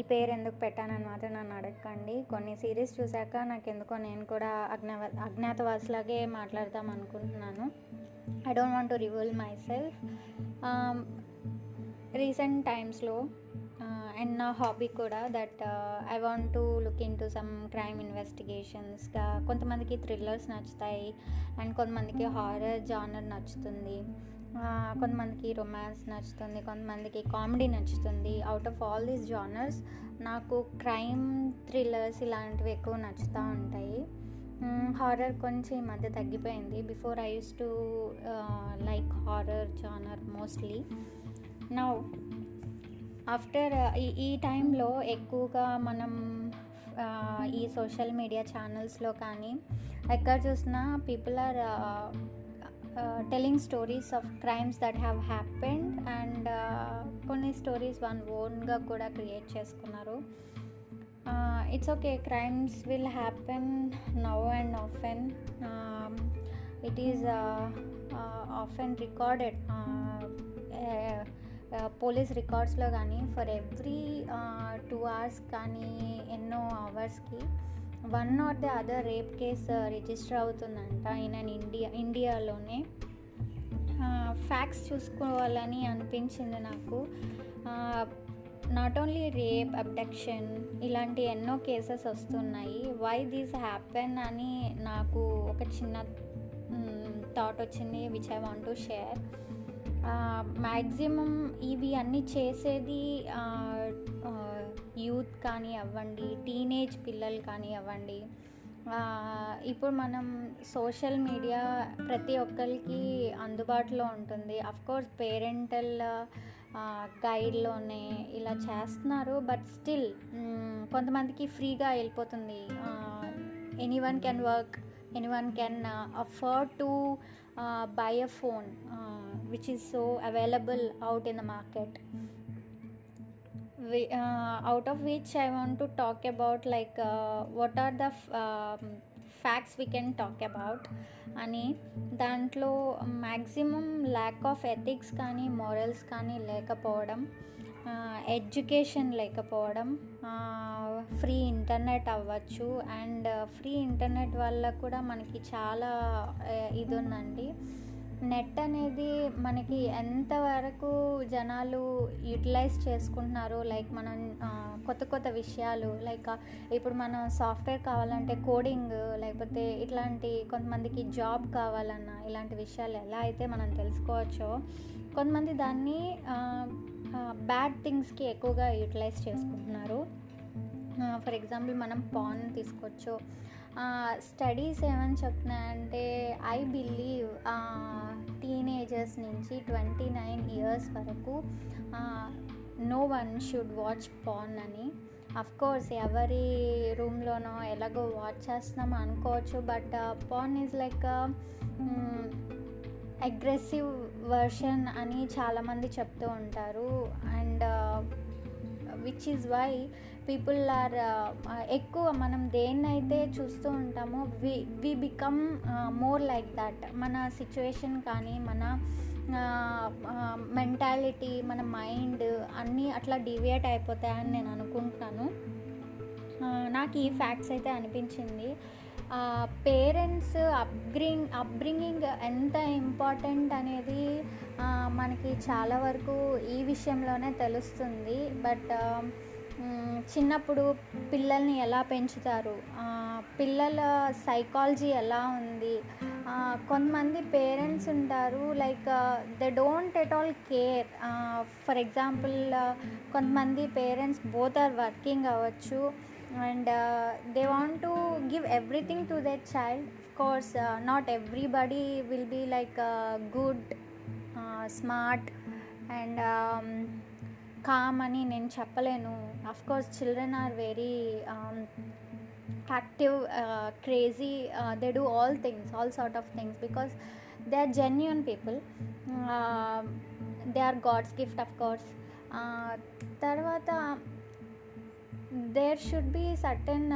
ఈ పేరు ఎందుకు పెట్టానని మాత్రం నన్ను అడగకండి. కొన్ని సిరీస్ చూశాక నాకు ఎందుకో నేను కూడా అజ్ఞా అజ్ఞాతవాసులాగే మాట్లాడదాం అనుకుంటున్నాను. I don't want to reveal myself recent టైమ్స్లో అండ్ నా హాబీ కూడా that I want to look into some crime ఇన్వెస్టిగేషన్స్గా కొంతమందికి థ్రిల్లర్స్ నచ్చుతాయి అండ్ కొంతమందికి హారర్ జానర్ నచ్చుతుంది. కొంతమందికి రొమాన్స్ నచ్చుతుంది కొంతమందికి కామెడీ నచ్చుతుంది. Out of all these genres నాకు క్రైమ్ థ్రిల్లర్స్ ఇలాంటివి ఎక్కువ నచ్చుతూ ఉంటాయి. హారర్ కొంచెం ఈ మధ్య తగ్గిపోయింది. Before I use to like horror genre mostly now after ఈ ఈ టైంలో ఎక్కువగా మనం ఈ సోషల్ మీడియా ఛానల్స్లో కానీ ఎక్కడ చూసినా people are telling stories of crimes that have happened and కొన్ని స్టోరీస్ వన్ ఓన్గా కూడా క్రియేట్ చేసుకున్నారు. It's okay crimes will happen now and often it is often recorded police రికార్డ్స్లో కానీ ఫర్ ఎవ్రీ టూ అవర్స్ కానీ ఎన్నో అవర్స్కి one or the other rape case register అవుతుందంట ఈయన ఇండియా ఇండియాలోనే ఫ్యాక్స్ చూసుకోవాలని అనిపించింది నాకు. నాట్ ఓన్లీ రేప్ అబ్డక్షన్ ఇలాంటి ఎన్నో కేసెస్ వస్తున్నాయి. వై దీస్ హ్యాపెన్ అని నాకు ఒక చిన్న థాట్ వచ్చింది which I want to share maximum ఇవి అన్నీ చేసేది యూత్ కానీ అవ్వండి టీనేజ్ పిల్లలు కానీ అవ్వండి. ఇప్పుడు మనం సోషల్ మీడియా ప్రతి ఒక్కరికి అందుబాటులో ఉంటుంది. కోర్స్ పేరెంటల్ గైడ్లోనే ఇలా చేస్తున్నారు. బట్ స్టిల్ కొంతమందికి ఫ్రీగా వెళ్ళిపోతుంది. Anyone can work anyone can afford to buy a phone which is so available out in the market out of which I want to talk about like what are the facts we can talk about అని దాంట్లో maximum lack of ethics కానీ morals కానీ లేకపోవడం education లేకపోవడం free internet అవ్వచ్చు. And free internet వల్ల కూడా మనకి చాలా ఇది ఉందండి. నెట్ అనేది మనకి ఎంతవరకు జనాలు యూటిలైజ్ చేసుకుంటున్నారు లైక్ మనం కొత్త కొత్త విషయాలు లైక్ ఇప్పుడు మనం సాఫ్ట్వేర్ కావాలంటే కోడింగ్ లేకపోతే ఇట్లాంటి కొంతమందికి జాబ్ కావాలన్నా ఇలాంటి విషయాలు ఎలా అయితే మనం తెలుసుకోవచ్చో కొంతమంది దాన్ని బ్యాడ్ థింగ్స్కి ఎక్కువగా యూటిలైజ్ చేసుకుంటున్నారు. ఫర్ ఎగ్జాంపుల్ మనం పాన్ తీసుకోవచ్చు. స్టడీస్ ఏమని చెప్తున్నాయంటే ఐ బిలీవ్ టీనేజర్స్ నుంచి ట్వంటీ నైన్ ఇయర్స్ వరకు no one should watch porn అని. కోర్స్ ఎవరి రూమ్లోనో ఎలాగో వాచ్ చేస్తున్నాం అనుకోవచ్చు but porn is like aggressive version అని చాలామంది చెప్తూ ఉంటారు. And which is why people are uh, uh, ఎక్కువ మనం దేన్నైతే చూస్తూ ఉంటామో we we become more like that మన సిచ్యువేషన్ కానీ మన uh, మెంటాలిటీ మన మైండ్ అన్నీ అట్లా డివియేట్ అయిపోతాయని నేను అనుకుంటున్నాను. నాకు ఈ ఫ్యాక్ట్స్ అయితే అనిపించింది. పేరెంట్స్ అప్గ్రింగ్ అప్బ్రింగింగ్ ఎంత ఇంపార్టెంట్ అనేది మనకి చాలా వరకు ఈ విషయంలోనే తెలుస్తుంది. బట్ చిన్నప్పుడు పిల్లల్ని ఎలా పెంచుతారు? పిల్లల సైకాలజీ ఎలా ఉంది? కొంతమంది పేరెంట్స్ ఉంటారు like they don't at all care for example కొంతమంది పేరెంట్స్ బోత్ ఆర్ వర్కింగ్ అవ్వచ్చు. And they want to give everything to that child course not everybody will be like good smart and calm అని నేను చెప్పలేను. Course children are very active crazy they do all things all sort of things because they are genuine people they are God's gift of course తర్వాత there should be certain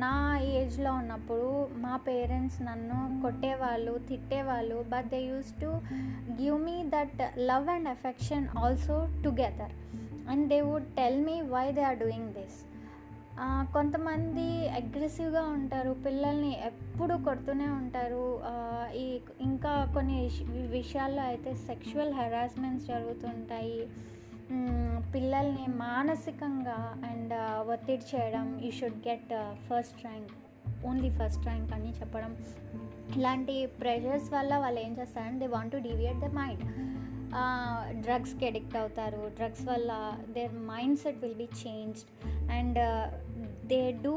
నా కాలేజ్లో ఉన్నప్పుడు మా parents నన్ను కొట్టేవాళ్ళు తిట్టేవాళ్ళు but they use to give me that love and affection also together and they would tell me why they are doing this కొంతమంది అగ్రెసివ్గా ఉంటారు పిల్లల్ని ఎప్పుడు కొడుతూనే ఉంటారు. ఈ ఇంకా కొన్ని విషయాల్లో అయితే సెక్షువల్ హెరాస్మెంట్స్ జరుగుతుంటాయి. పిల్లల్ని మానసికంగా అండ్ ఒత్తిడి చేయడం you should get first rank only first rank అని చెప్పడం. ఇలాంటి ప్రెషర్స్ వల్ల వాళ్ళు ఏం చేస్తారంటే they want to deviate the mind డ్రగ్స్కి అడిక్ట్ అవుతారు. డ్రగ్స్ వల్ల their mindset will be changed and they do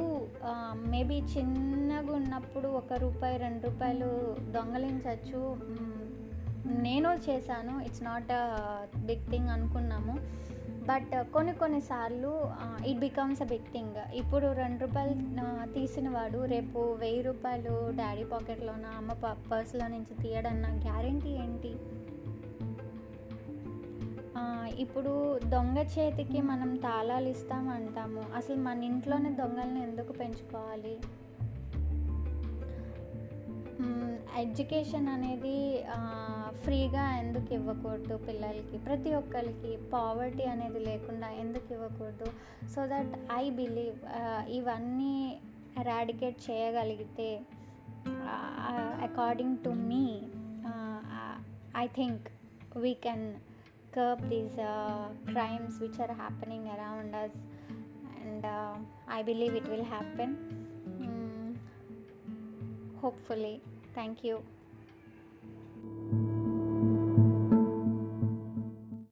maybe చిన్నగా ఉన్నప్పుడు ఒక రూపాయి రెండు రూపాయలు దొంగలించవచ్చు నేను చేశాను. It's not a big thing అనుకున్నాము. బట్ uh, కొన్ని కొన్నిసార్లు it becomes a big thing ఇప్పుడు రెండు రూపాయలు తీసినవాడు తీసిన వాడు రేపు వెయ్యి రూపాయలు డాడీ పాకెట్లోన అమ్మ ప పర్స్లో నుంచి తీయడన్న గ్యారంటీ ఏంటి? ఇప్పుడు దొంగ చేతికి మనం తాళాలు ఇస్తామంటాము. అసలు మన ఇంట్లోనే దొంగల్ని ఎందుకు పెంచుకోవాలి? ఎడ్యుకేషన్ అనేది ఫ్రీగా ఎందుకు ఇవ్వకూడదు పిల్లలకి? ప్రతి ఒక్కరికి పావర్టీ అనేది లేకుండా ఎందుకు ఇవ్వకూడదు? సో దట్ ఐ బిలీవ్ ఇవన్నీ రాడికేట్ చేయగలిగితే according to me I think we can curb these crimes which are happening around us and I believe it will happen hopefully thank you